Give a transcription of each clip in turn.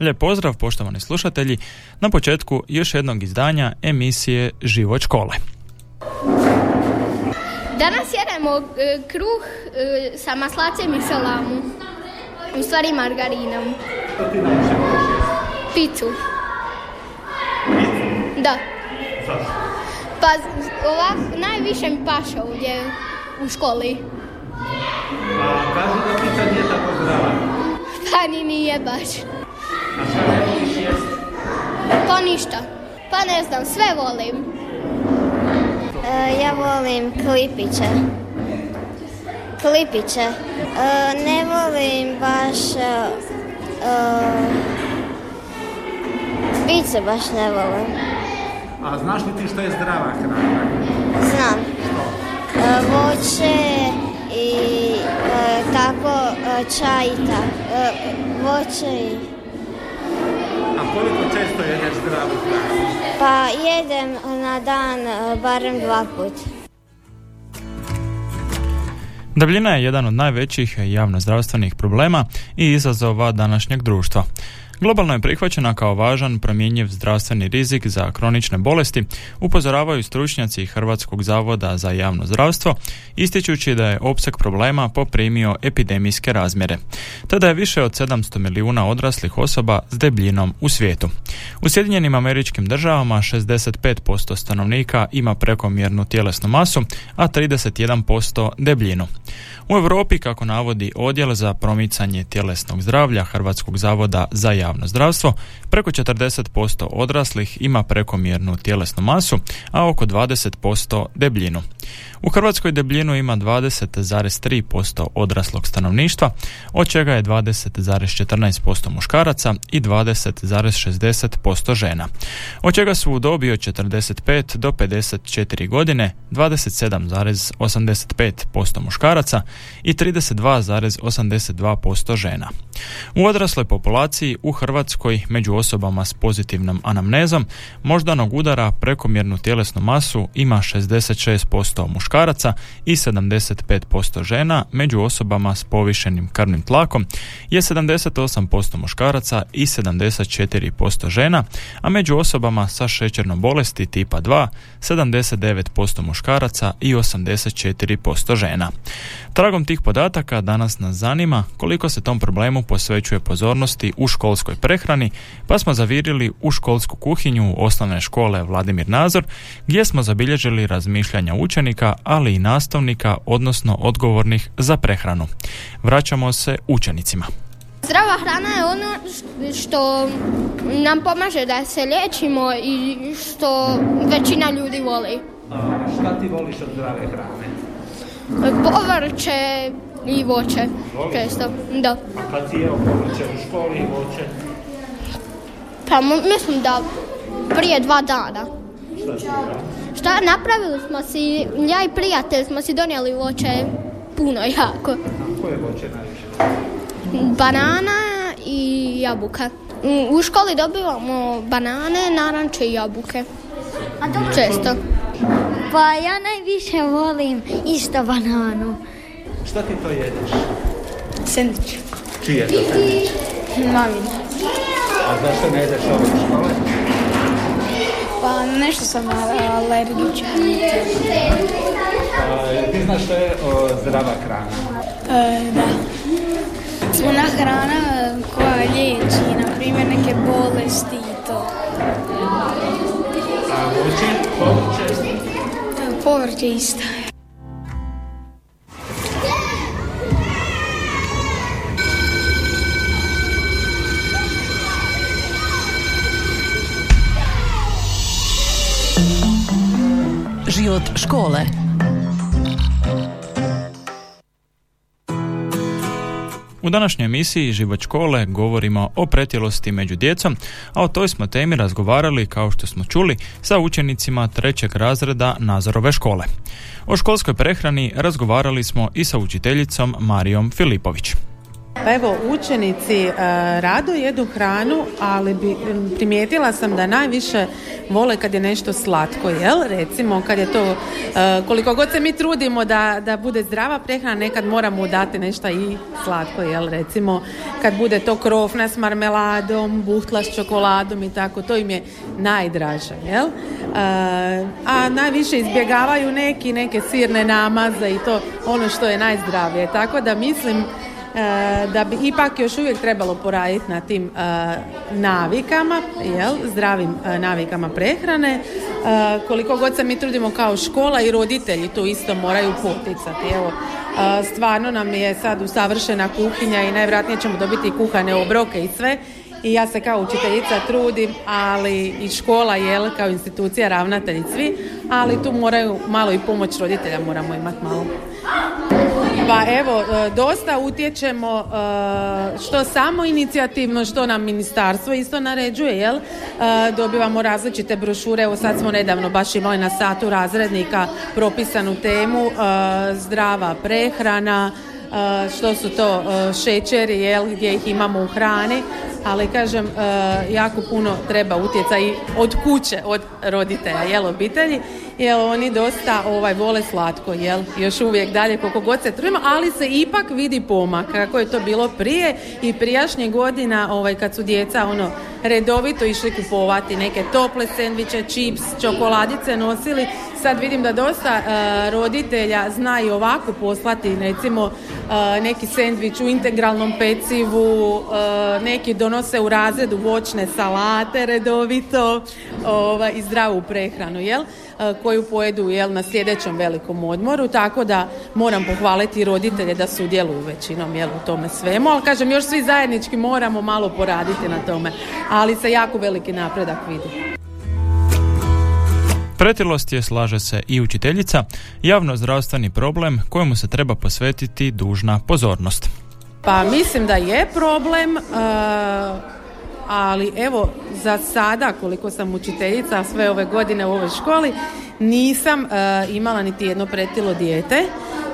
Lijep pozdrav poštovani slušatelji na početku još jednog izdanja emisije Život škole. Danas jedemo e, kruh e, sa maslacem i salamu. U stvari margarinom. Picu. Da. Pa ovak, najviše mi paša ovdje u školi. A kažu da pizza nije tako zdrava. Pa ni nije baš. Pa ništa. Pa ne znam, sve volim. E, ja volim klipiće. Klipiće. E, ne volim baš... E, e, pice baš ne volim. A znaš li ti što je zdrava hrana? Znam. E, voće i tako čaj i tako. Voće i... A koliko često jedeš zdravu hranu? Pa jedem na dan e, barem dva put. Debljina je jedan od najvećih javnozdravstvenih problema i izazova današnjeg društva. Globalno je prihvaćena kao važan promjenjiv zdravstveni rizik za kronične bolesti, upozoravaju stručnjaci Hrvatskog zavoda za javno zdravstvo, ističući da je opseg problema poprimio epidemijske razmjere, te da je više od 700 milijuna odraslih osoba s debljinom u svijetu. U Sjedinjenim američkim državama 65% stanovnika ima prekomjernu tjelesnu masu, a 31% debljinu. U Europi, kako navodi Odjel za promicanje tjelesnog zdravlja Hrvatskog zavoda za javno zdravstvo, preko 40% odraslih ima prekomjernu tjelesnu masu, a oko 20% debljinu. U Hrvatskoj debljinu ima 20,3% odraslog stanovništva, od čega je 20,14% muškaraca i 20,60% žena. Od čega su u dobi od 45 do 54 godine 27,85% muškaraca i 32,82% žena. U odrasloj populaciji u Hrvatskoj među osobama s pozitivnom anamnezom moždanog udara prekomjernu tjelesnu masu ima 66% muškaraca i 75% žena, među osobama s povišenim krvnim tlakom je 78% muškaraca i 74% žena, a među osobama sa šećernom bolesti tipa 2 79% muškaraca i 84% žena. Tragom tih podataka danas nas zanima koliko se tom problemu posvećuje pozornosti u školskoj prehrani, pa smo zavirili u školsku kuhinju osnovne škole Vladimir Nazor, gdje smo zabilježili razmišljanja učenika, ali i nastavnika, odnosno odgovornih za prehranu. Vraćamo se učenicima. Zdrava hrana je ono što nam pomaže da se liječimo i što većina ljudi voli. A šta ti voliš od zdrave hrane? Povrće i voće. Voliš? Često, da. A kad si jeo povrće u školi i voće? Pa mislim da prije dva dana. Šta si jeo? Šta napravili smo si, ja i prijatelj smo si donijeli voće puno jako. A koje voće najviše? Banana i jabuka. U- školi dobivamo banane, naranče i jabuke. Često. Pa ja najviše volim isto bananu. Šta ti to jedeš? Sendvič. Čiji je to sandvič? Mamin. A zašto ne jedeš ovo u škole? Pa nešto sam alergičan. Ti znaš što je o, zdrava hrana? E, da. Ona hrana koja liječi, na primjer, neke bolesti i to. A voće? Povrće? E, Povrće isto. Život škole U današnjoj emisiji Život škole govorimo o pretjelosti među djecom, a o toj smo temi razgovarali, kao što smo čuli, sa učenicima trećeg razreda Nazorove škole. O školskoj prehrani razgovarali smo i sa učiteljicom Marijom Filipović. Pa evo, učenici e, rado jedu hranu, ali bi, primijetila sam da najviše vole kad je nešto slatko, jel? Recimo, kad je to, e, koliko god se mi trudimo da, da bude zdrava prehrana, nekad moramo dati nešto i slatko, jel? Recimo, kad bude to krofna s marmeladom, buhtla s čokoladom i tako, to im je najdraže, jel? E, a najviše izbjegavaju neki, neke sirne namaze i to ono što je najzdravije. Tako da mislim da bi ipak još uvijek trebalo poraditi na tim e, navikama, jel, zdravim e, navikama prehrane. Koliko god se mi trudimo kao škola i roditelji tu isto moraju poticati. Evo, stvarno nam je sad usavršena kuhinja i najvjerojatnije ćemo dobiti kuhane obroke i sve i ja se kao učiteljica trudim, ali i škola jel kao institucija, ravnatelji svi, ali tu moraju malo i pomoć roditelja moramo imati malo. Pa evo, e, dosta utječemo e, što samo inicijativno, što nam ministarstvo isto naređuje, jel? E, dobivamo različite brošure, evo sad smo nedavno baš imali na satu razrednika propisanu temu zdrava prehrana, što su to šećeri, jel, gdje ih imamo u hrani, ali kažem, jako puno treba utjecaj od kuće, od roditelja, jel, obitelji jer oni dosta ovaj, vole slatko, jel? Još uvijek dalje koliko god se trudimo, ali se ipak vidi pomak kako je to bilo prije i prijašnjih godina ovaj, kad su djeca ono redovito išli kupovati neke tople sendviče, čips, čokoladice nosili. Sad vidim da dosta uh, roditelja zna i ovako poslati recimo uh, neki sendvič u integralnom pecivu, uh, neki donose u razredu voćne salate redovito ovaj, i zdravu prehranu, jel? Koju pojedu jel, na sljedećem velikom odmoru, tako da moram pohvaliti roditelje da sudjeluju većinom jel, u tome svemu, ali kažem još svi zajednički moramo malo poraditi na tome, ali se jako veliki napredak vidi. Pretilost je, slaže se i učiteljica, javno zdravstveni problem kojemu se treba posvetiti dužna pozornost. Pa mislim da je problem, ali evo za sada koliko sam učiteljica sve ove godine u ovoj školi nisam uh, imala niti jedno pretilo dijete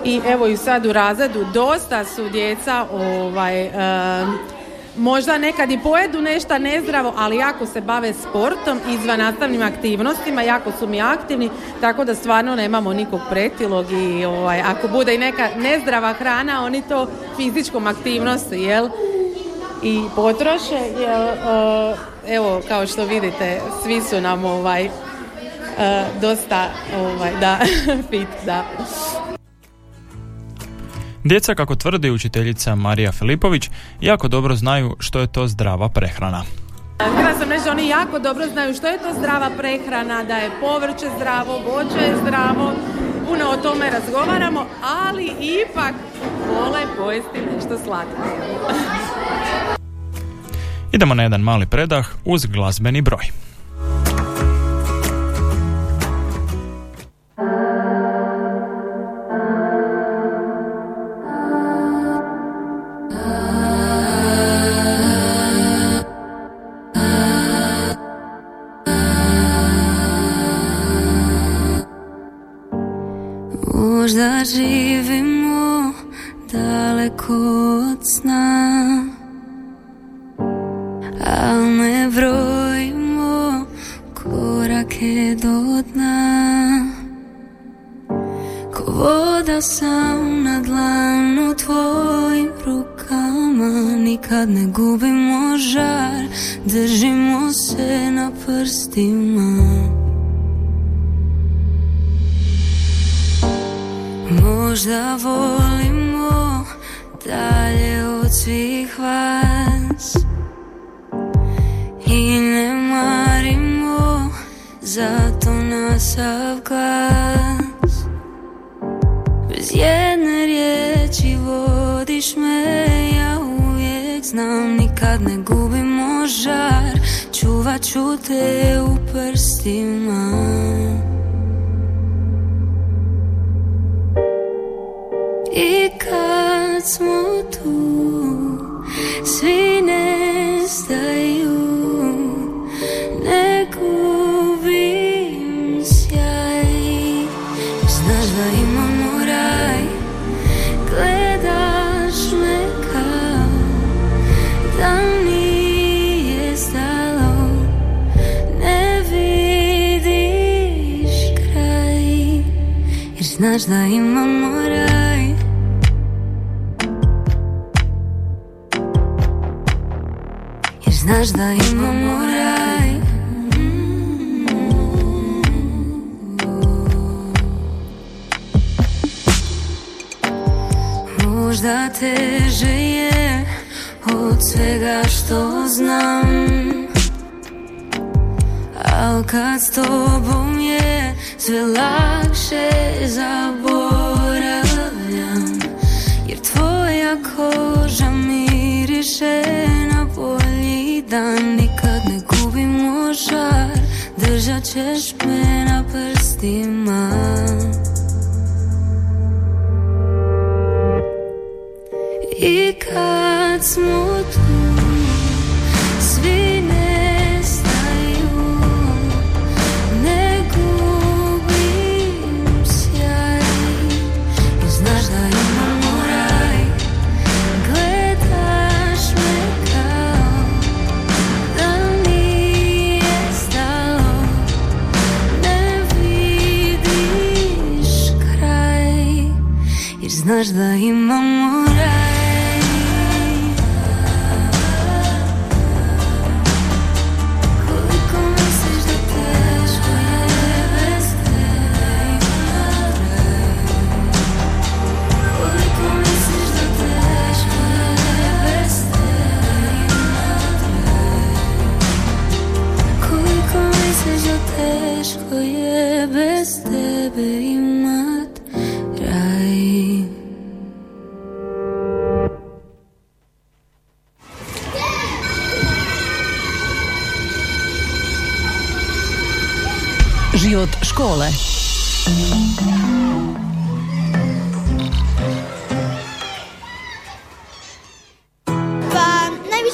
i evo i sad u razredu dosta su djeca ovaj uh, možda nekad i pojedu nešto nezdravo, ali jako se bave sportom, izvan nastavnim aktivnostima, jako su mi aktivni, tako da stvarno nemamo nikog pretilog i ovaj, ako bude i neka nezdrava hrana, oni to fizičkom aktivnosti, jel? I potroše jer uh, evo kao što vidite svi su nam ovaj uh, dosta ovaj da fit da Djeca, kako tvrdi učiteljica Marija Filipović, jako dobro znaju što je to zdrava prehrana. Htjela sam reći, oni jako dobro znaju što je to zdrava prehrana, da je povrće zdravo, voće je zdravo, puno o tome razgovaramo, ali ipak vole pojesti nešto slatko. Idemo na jedan mali predah uz glazbeni broj. Glas Bez jedne riječi vodiš me Ja uvijek znam nikad ne gubimo žar Čuvat ću te u prstima. I kad smo tu svi nestaju Jer znaš da imamo raj Jer znaš da imamo raj Možda teže je od svega što znam. Al kad s tobom je sve lakše zaboravljam. Jer tvoja koža miriše na bolji dan. Nikad ne gubimo žar, držat ćeš me na prstima. I kad smo Jer znaš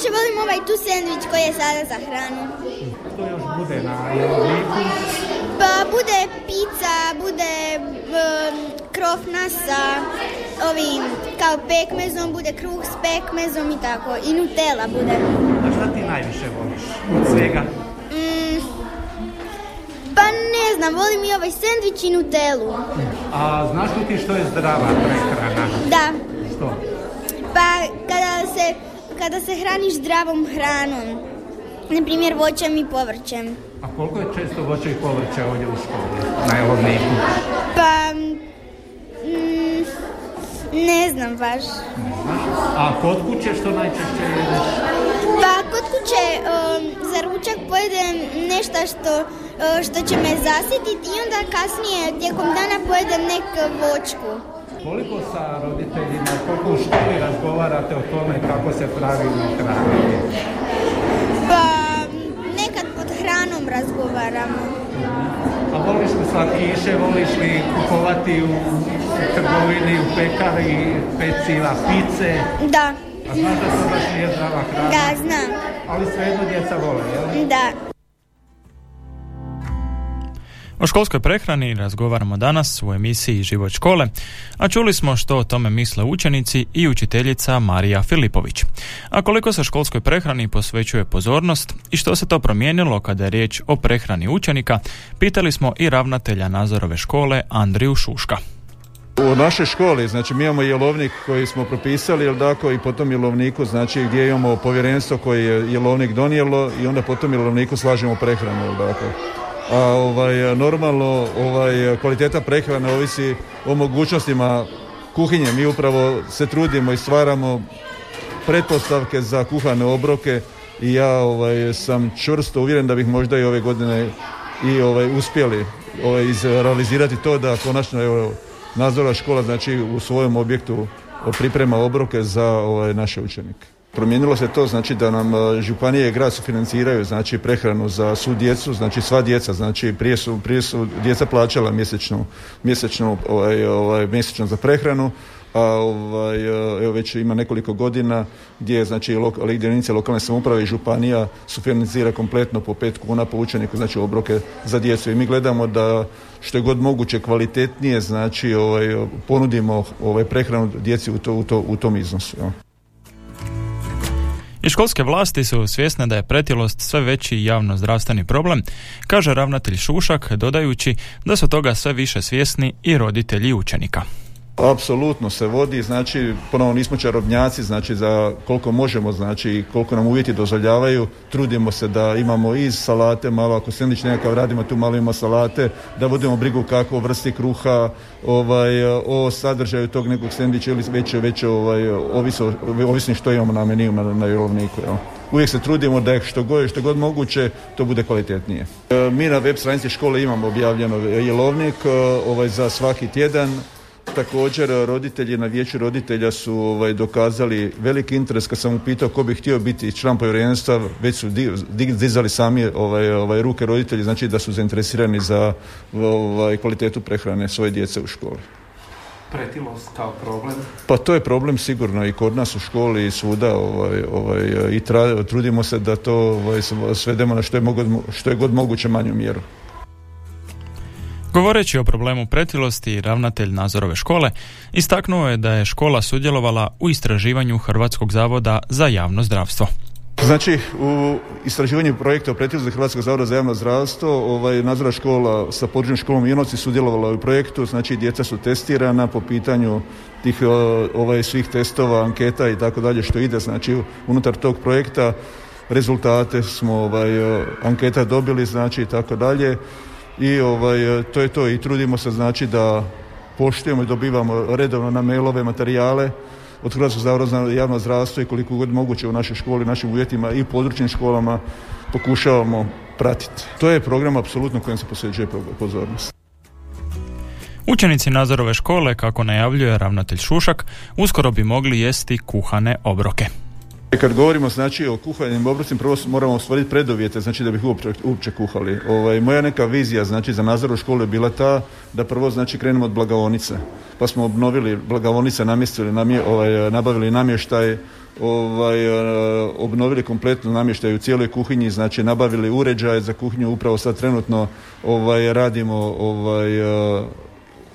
najviše volim ovaj tu sendvič koji je sada za hranu. Što još bude na jelovniku? Pa bude pizza, bude um, krofna sa ovim kao pekmezom, bude kruh s pekmezom i tako. I nutella bude. A šta ti najviše voliš od svega? Mm, pa ne znam, volim i ovaj sendvič i nutellu. A znaš li ti što je zdrava prehrana? Da, Što? pa kada se, kada se hraniš zdravom hranom, na primjer voćem i povrćem, A koliko je često voće i povrće ovdje u školi na jelovniku? pa mm, ne znam baš. A kod kuće što najčešće jedeš? Pa kod kuće um, za ručak pojedem nešto što, uh, što će me zasjetiti i onda kasnije tijekom dana pojedem neku voćku. Koliko sa roditeljima, koliko u školi razgovarate o tome kako se pravilno hraniti? Pa nekad pod hranom razgovaramo. A voliš li slatkiše, voliš li kupovati u trgovini, u pekari, peciva, pice? Da, A znaš da to baš nije zdrava hrana? da, znam. Ali svejedno djeca vole, jel? Da. O školskoj prehrani razgovaramo danas u emisiji Život škole, a čuli smo što o tome misle učenici i učiteljica Marija Filipović. A koliko se školskoj prehrani posvećuje pozornost i što se to promijenilo kada je riječ o prehrani učenika, pitali smo i ravnatelja Nazorove škole Andriju Šuška. U našoj školi, znači mi imamo jelovnik koji smo propisali, jel tako, i po tom jelovniku, znači gdje imamo povjerenstvo koje je jelovnik donijelo i onda po tom jelovniku slažemo prehranu, jel tako. A ovaj, normalno ovaj, kvaliteta prehrane ovisi o mogućnostima kuhinje. Mi upravo se trudimo i stvaramo pretpostavke za kuhane obroke i ja ovaj, sam čvrsto uvjeren da bih možda i ove godine i ovaj, uspjeli ovaj, izrealizirati to da konačno evo, nadzora škola znači u svojem objektu priprema obroke za ovaj, naše učenike. Promijenilo se to znači da nam e, županije i grad sufinanciraju znači prehranu za svu djecu, znači sva djeca, znači prije su, prije su djeca plaćala mjesečno, mjesečno, ovaj, ovaj, mjesečno za prehranu, a ovaj, e, evo već ima nekoliko godina gdje znači lok, ali jedinice lokalne samouprave i županija sufinancira kompletno po pet kuna po učeniku, znači obroke za djecu. I mi gledamo da što je god moguće kvalitetnije, znači ovaj, ponudimo ovaj, prehranu djeci u, to, u, to, u tom iznosu. jel. I školske vlasti su svjesne da je pretilost sve veći javno-zdravstveni problem, kaže ravnatelj Šušak, dodajući da su toga sve više svjesni i roditelji učenika. Apsolutno se vodi, znači ponovo nismo čarobnjaci, znači za koliko možemo, znači i koliko nam uvjeti dozvoljavaju, trudimo se da imamo iz salate malo, ako sendvič nekakav radimo, tu malo ima salate, da vodimo brigu kako vrsti kruha, ovaj, o sadržaju tog nekog sendviča ili već, već ovaj, oviso, ovisno što imamo na meniju na, na jelovniku. Jel. Uvijek se trudimo da je što god, što god moguće to bude kvalitetnije. E, Mi na web stranici škole imamo objavljeno jelovnik e, ovaj, za svaki tjedan, Također roditelji na vijeću roditelja su ovaj, dokazali veliki interes kad sam upitao ko bi htio biti član povjerenstva, već su di- di- dizali sami ovaj, ovaj, ruke roditelji, znači da su zainteresirani za ovaj, kvalitetu prehrane svoje djece u školi. Pretilost kao problem. Pa to je problem sigurno i kod nas u školi i svuda ovaj, ovaj, i tra- trudimo se da to ovaj, svedemo na što je, mogu- što je god moguće manju mjeru. Govoreći o problemu pretilosti, ravnatelj Nazorove škole istaknuo je da je škola sudjelovala u istraživanju Hrvatskog zavoda za javno zdravstvo. Znači, u istraživanju projekta o pretilosti Hrvatskog zavoda za javno zdravstvo, ovaj, nadzora škola sa područnom školom Inoci sudjelovala je u projektu, znači djeca su testirana po pitanju tih ovaj, svih testova, anketa i tako dalje što ide, znači unutar tog projekta. Rezultate smo ovaj, anketa dobili, znači i tako dalje i ovaj, to je to i trudimo se znači da poštujemo i dobivamo redovno na mailove materijale od Hrvatskog zavoda za javno zdravstvo i koliko god moguće u našoj školi, našim uvjetima i područnim školama pokušavamo pratiti. To je program apsolutno kojem se posveđuje pozornost. Učenici Nazorove škole, kako najavljuje ravnatelj Šušak, uskoro bi mogli jesti kuhane obroke. Kad govorimo znači o kuhanim obrocima, prvo moramo stvoriti preduvjete, znači da bi uopće, uopće kuhali. Ovaj, moja neka vizija znači za nadzor u školu je bila ta da prvo znači krenemo od blagaonice. Pa smo obnovili blagaonice, namjestili, namje, ovaj, nabavili namještaj, ovaj, e, obnovili kompletno namještaj u cijeloj kuhinji, znači nabavili uređaje za kuhinju, upravo sad trenutno ovaj, radimo ovaj, e,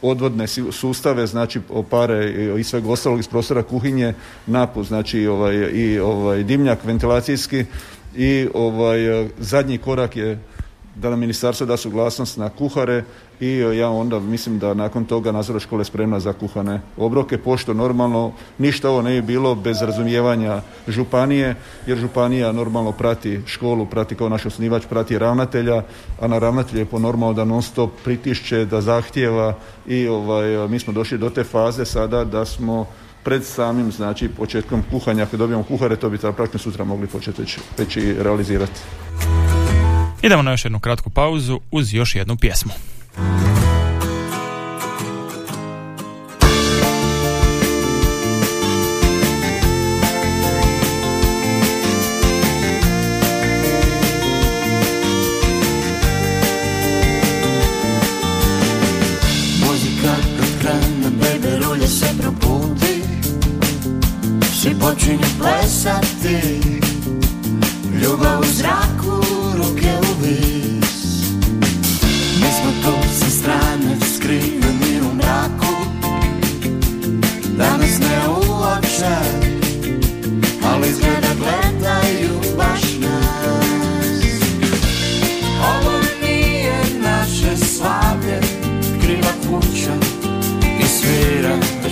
odvodne sustave, znači opare i- sveg ostalog iz prostora kuhinje, napu, znači ovaj, i ovaj dimnjak ventilacijski i ovaj zadnji korak je da nam ministarstvo da suglasnost na kuhare i eh, ja onda mislim da nakon toga nadzor škole spremna za kuhane obroke, pošto normalno ništa ovo ne bi bilo bez razumijevanja županije, jer županija normalno prati školu, prati kao naš osnivač, prati ravnatelja, a na ravnatelju je po normalno da non stop pritišće, da zahtjeva i ovaj, mi smo došli do te faze sada da smo pred samim znači početkom kuhanja, kad dobijemo kuhare, to bi praktično sutra mogli početi već, već i realizirati. Idemo na još jednu kratku pauzu uz još jednu pjesmu. Bye.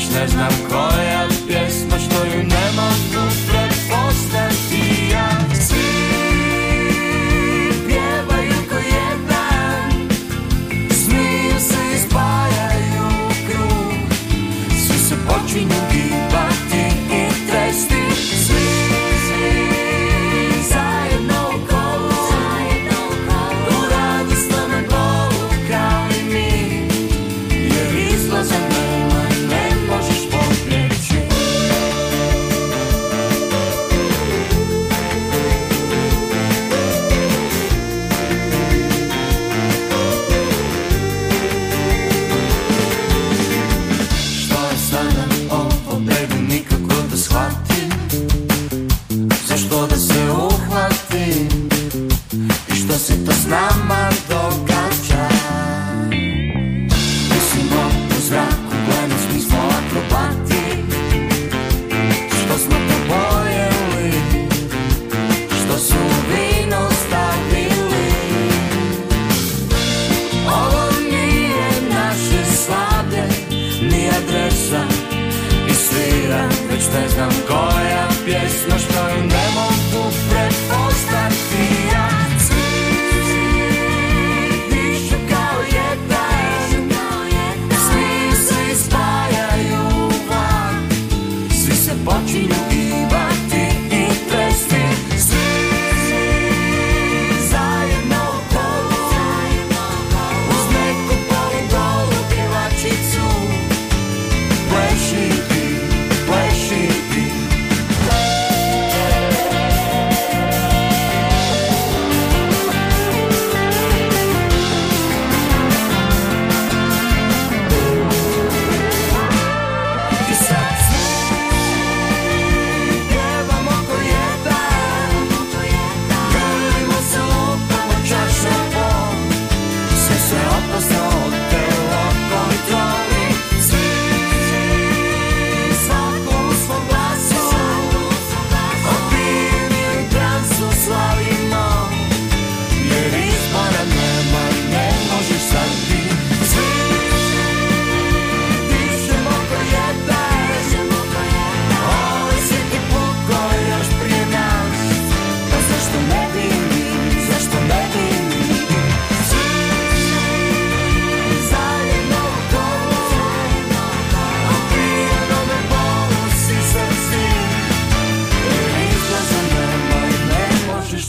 Već ne znam koja pjesma što ju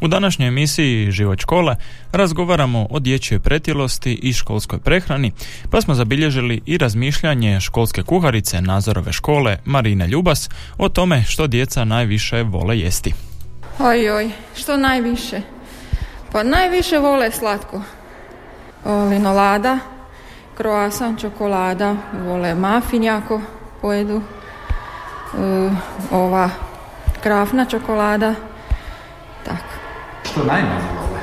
U današnjoj emisiji Život škole razgovaramo o dječjoj pretilosti i školskoj prehrani, pa smo zabilježili i razmišljanje školske kuharice Nazorove škole Marine Ljubas o tome što djeca najviše vole jesti. Oj, oj, što najviše? Pa najviše vole slatko. Linolada, kroasan, čokolada, vole mafin jako pojedu. E, ova krafna čokolada, tako. Što najmanje vole?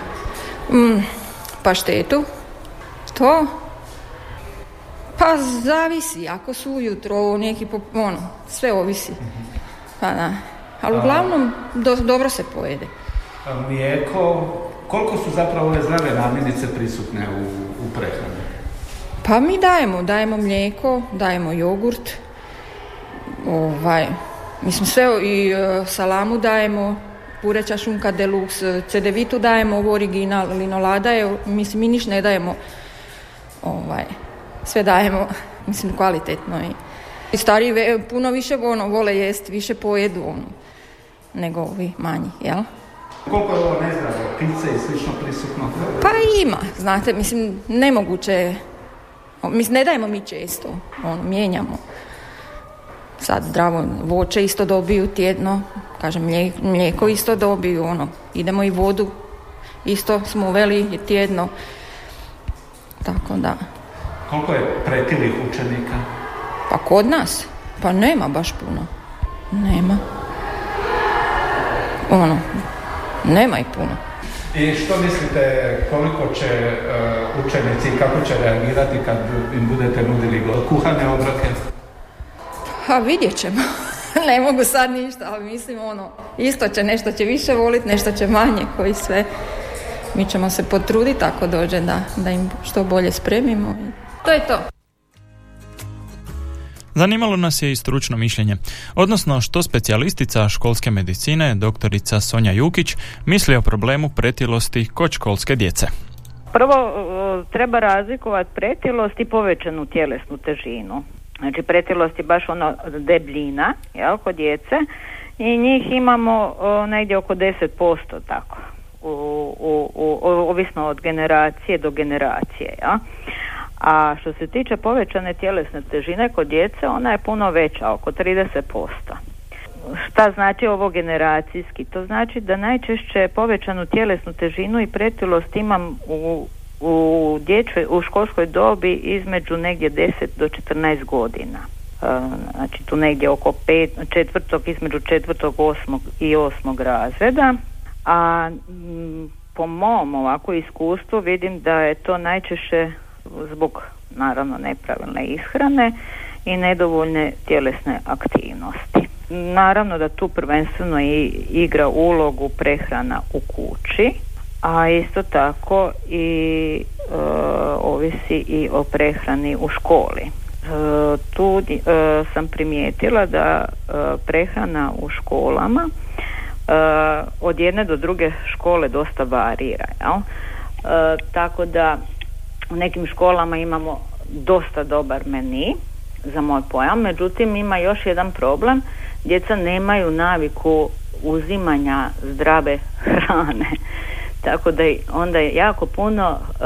Mm, paštetu, to, pa zavisi, ako su ujutro neki, pop- ono, sve ovisi. Pa da, ali uglavnom do- dobro se pojede. A Mlijeko, koliko su zapravo ove zdrave namirnice prisutne u, u prehrani? Pa mi dajemo, dajemo mlijeko, dajemo jogurt, ovaj, mislim sve i e, salamu dajemo, pureća šunka deluxe, cedevitu dajemo, ovo original, linolada je, mislim mi niš ne dajemo, ovaj, sve dajemo, mislim kvalitetno i, i stariji ve- puno više ono, vole jest, više pojedu ono, nego ovi manji, jel? Koliko je ovo nezdravo, pice i slično prisutno? Pa ima, znate, mislim, nemoguće je. Mislim, ne dajemo mi često, ono, mijenjamo. Sad zdravo voće isto dobiju tjedno, kažem, mlije- mlijeko isto dobiju, ono, idemo i vodu, isto smo uveli tjedno. Tako da, Koliko je pretilih učenika? pa kod nas, pa nema baš puno, nema. Ono, nema i puno. I što mislite koliko će e, učenici kako će reagirati kad im budete nudili kuhane obroke? Pa vidjet ćemo. ne mogu sad ništa, ali mislim ono, isto će, nešto će više voliti, nešto će manje, koji sve. Mi ćemo se potruditi ako dođe da, da im što bolje spremimo. To je to. Zanimalo nas je i stručno mišljenje, odnosno što specijalistica školske medicine, doktorica Sonja Jukić, misli o problemu pretilosti kod školske djece. Prvo treba razlikovati pretilost i povećanu tjelesnu težinu. Znači pretilost je baš ono debljina, jel, kod djece i njih imamo e, negdje oko 10% tako. U, u, u, o- ovisno od generacije do generacije, ja. A što se tiče povećane tjelesne težine kod djece, ona je puno veća, oko 30%. Šta znači ovo generacijski? To znači da najčešće povećanu tjelesnu težinu i pretilost imam u, u dječjoj, u školskoj dobi između negdje 10 do 14 godina. E, Znači tu negdje oko pet, četvrtog, između četvrtog, osmog i osmog razreda. A po mom ovako iskustvu vidim da je to najčešće zbog naravno nepravilne ishrane i nedovoljne tjelesne aktivnosti. Naravno da tu prvenstveno i igra ulogu prehrana u kući, a isto tako i e, ovisi i o prehrani u školi. E, tu e, sam primijetila da e, prehrana u školama e, od jedne do druge škole dosta varira. Jel? E, tako da u nekim školama imamo dosta dobar meni za moj pojam, međutim ima još jedan problem, djeca nemaju naviku uzimanja zdrave hrane. Tako da onda je jako puno e,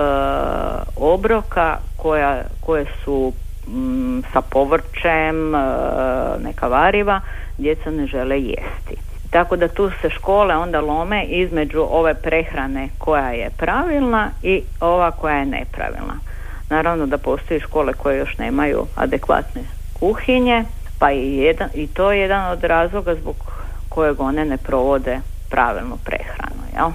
obroka koja, koje su mm, sa povrćem, e, neka variva, djeca ne žele jesti. Tako da tu se škole onda lome između ove prehrane koja je pravilna i ova koja je nepravilna. Naravno da postoji škole koje još nemaju adekvatne kuhinje, pa i, jedan, i to je jedan od razloga zbog kojeg one ne provode pravilnu prehranu. Jel?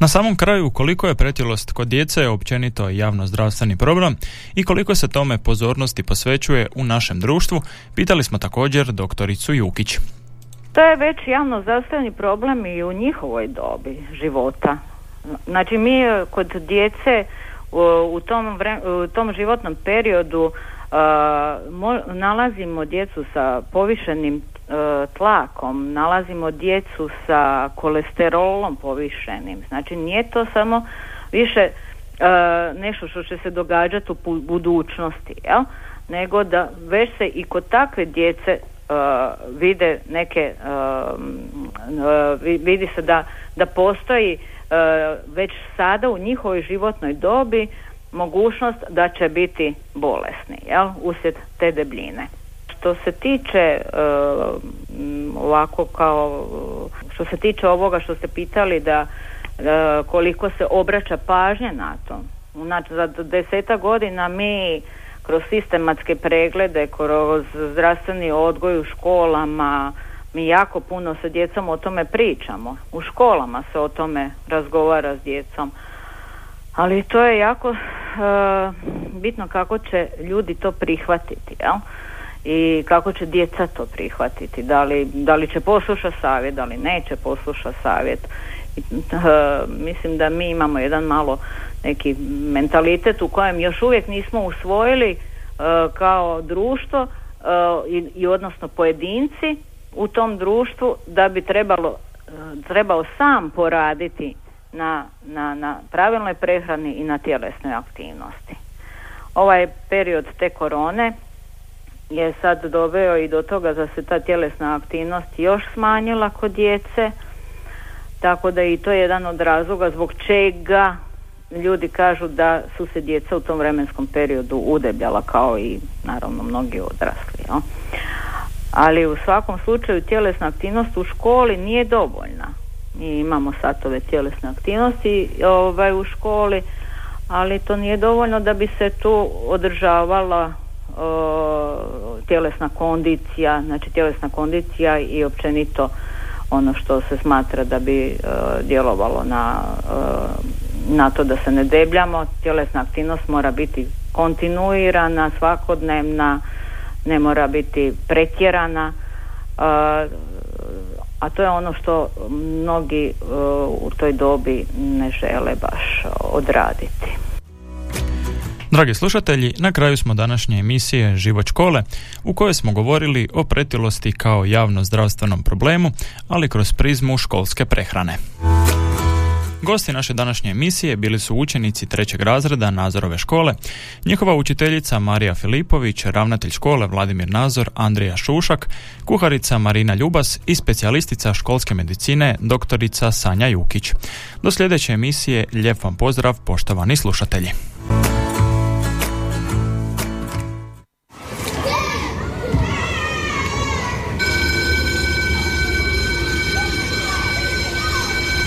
Na samom kraju, koliko je pretilost kod djece općenito javno zdravstveni problem i koliko se tome pozornosti posvećuje u našem društvu, pitali smo također doktoricu Jukić. To je već javno zdravstveni problem i u njihovoj dobi života. Znači mi e, kod djece u, tom, vre- u tom životnom periodu e, mo- nalazimo djecu sa povišenim tlakom, nalazimo djecu sa kolesterolom povišenim. Znači nije to samo više e, nešto što će se događati u budućnosti, jel? nego da već se i kod takve djece e, vide neke e, e, vi- vidi se da, da postoji e, već sada u njihovoj životnoj dobi mogućnost da će biti bolesni jel, uslijed te debljine. Što se tiče m, ovako kao što se tiče ovoga što ste pitali da e, koliko se obraća pažnje na to. Znači za deseta godina mi kroz sistematske preglede, kroz zdravstveni odgoj u školama, mi jako puno sa djecom o tome pričamo. U školama se o tome razgovara s djecom. Ali to je jako e, bitno kako će ljudi to prihvatiti, jel? I kako će djeca to prihvatiti. Da li, da li će poslušati savjet, da li neće poslušati savjet. I, e, mislim da mi imamo jedan malo neki mentalitet u kojem još uvijek nismo usvojili e, kao društvo e, i, i odnosno pojedinci u tom društvu da bi trebalo e, trebao sam poraditi na, na, na pravilnoj prehrani i na tjelesnoj aktivnosti. Ovaj period te korone je sad doveo i do toga da se ta tjelesna aktivnost još smanjila kod djece, tako da i to je jedan od razloga zbog čega ljudi kažu da su se djeca u tom vremenskom periodu udebljala kao i naravno mnogi odrasli. jel? Ali u svakom slučaju tjelesna aktivnost u školi nije dovoljna. Mi imamo satove tjelesne aktivnosti ovaj, u školi, ali to nije dovoljno da bi se tu održavala tjelesna kondicija, znači tjelesna kondicija i općenito ono što se smatra da bi e, djelovalo na, e, na to da se ne debljamo. Tjelesna aktivnost mora biti kontinuirana, svakodnevna, ne mora biti pretjerana, a, a to je ono što mnogi e, u toj dobi ne žele baš odraditi. Dragi slušatelji, na kraju smo današnje emisije Život škole u kojoj smo govorili o pretilosti kao javno zdravstvenom problemu, ali kroz prizmu školske prehrane. Gosti naše današnje emisije bili su učenici trećeg razreda Nazorove škole, njihova učiteljica Marija Filipović, ravnatelj škole Vladimir Nazor, Andrija Šušak, kuharica Marina Ljubas i specijalistica školske medicine doktorica Sanja Jukić. Do sljedeće emisije lijep vam pozdrav poštovani slušatelji.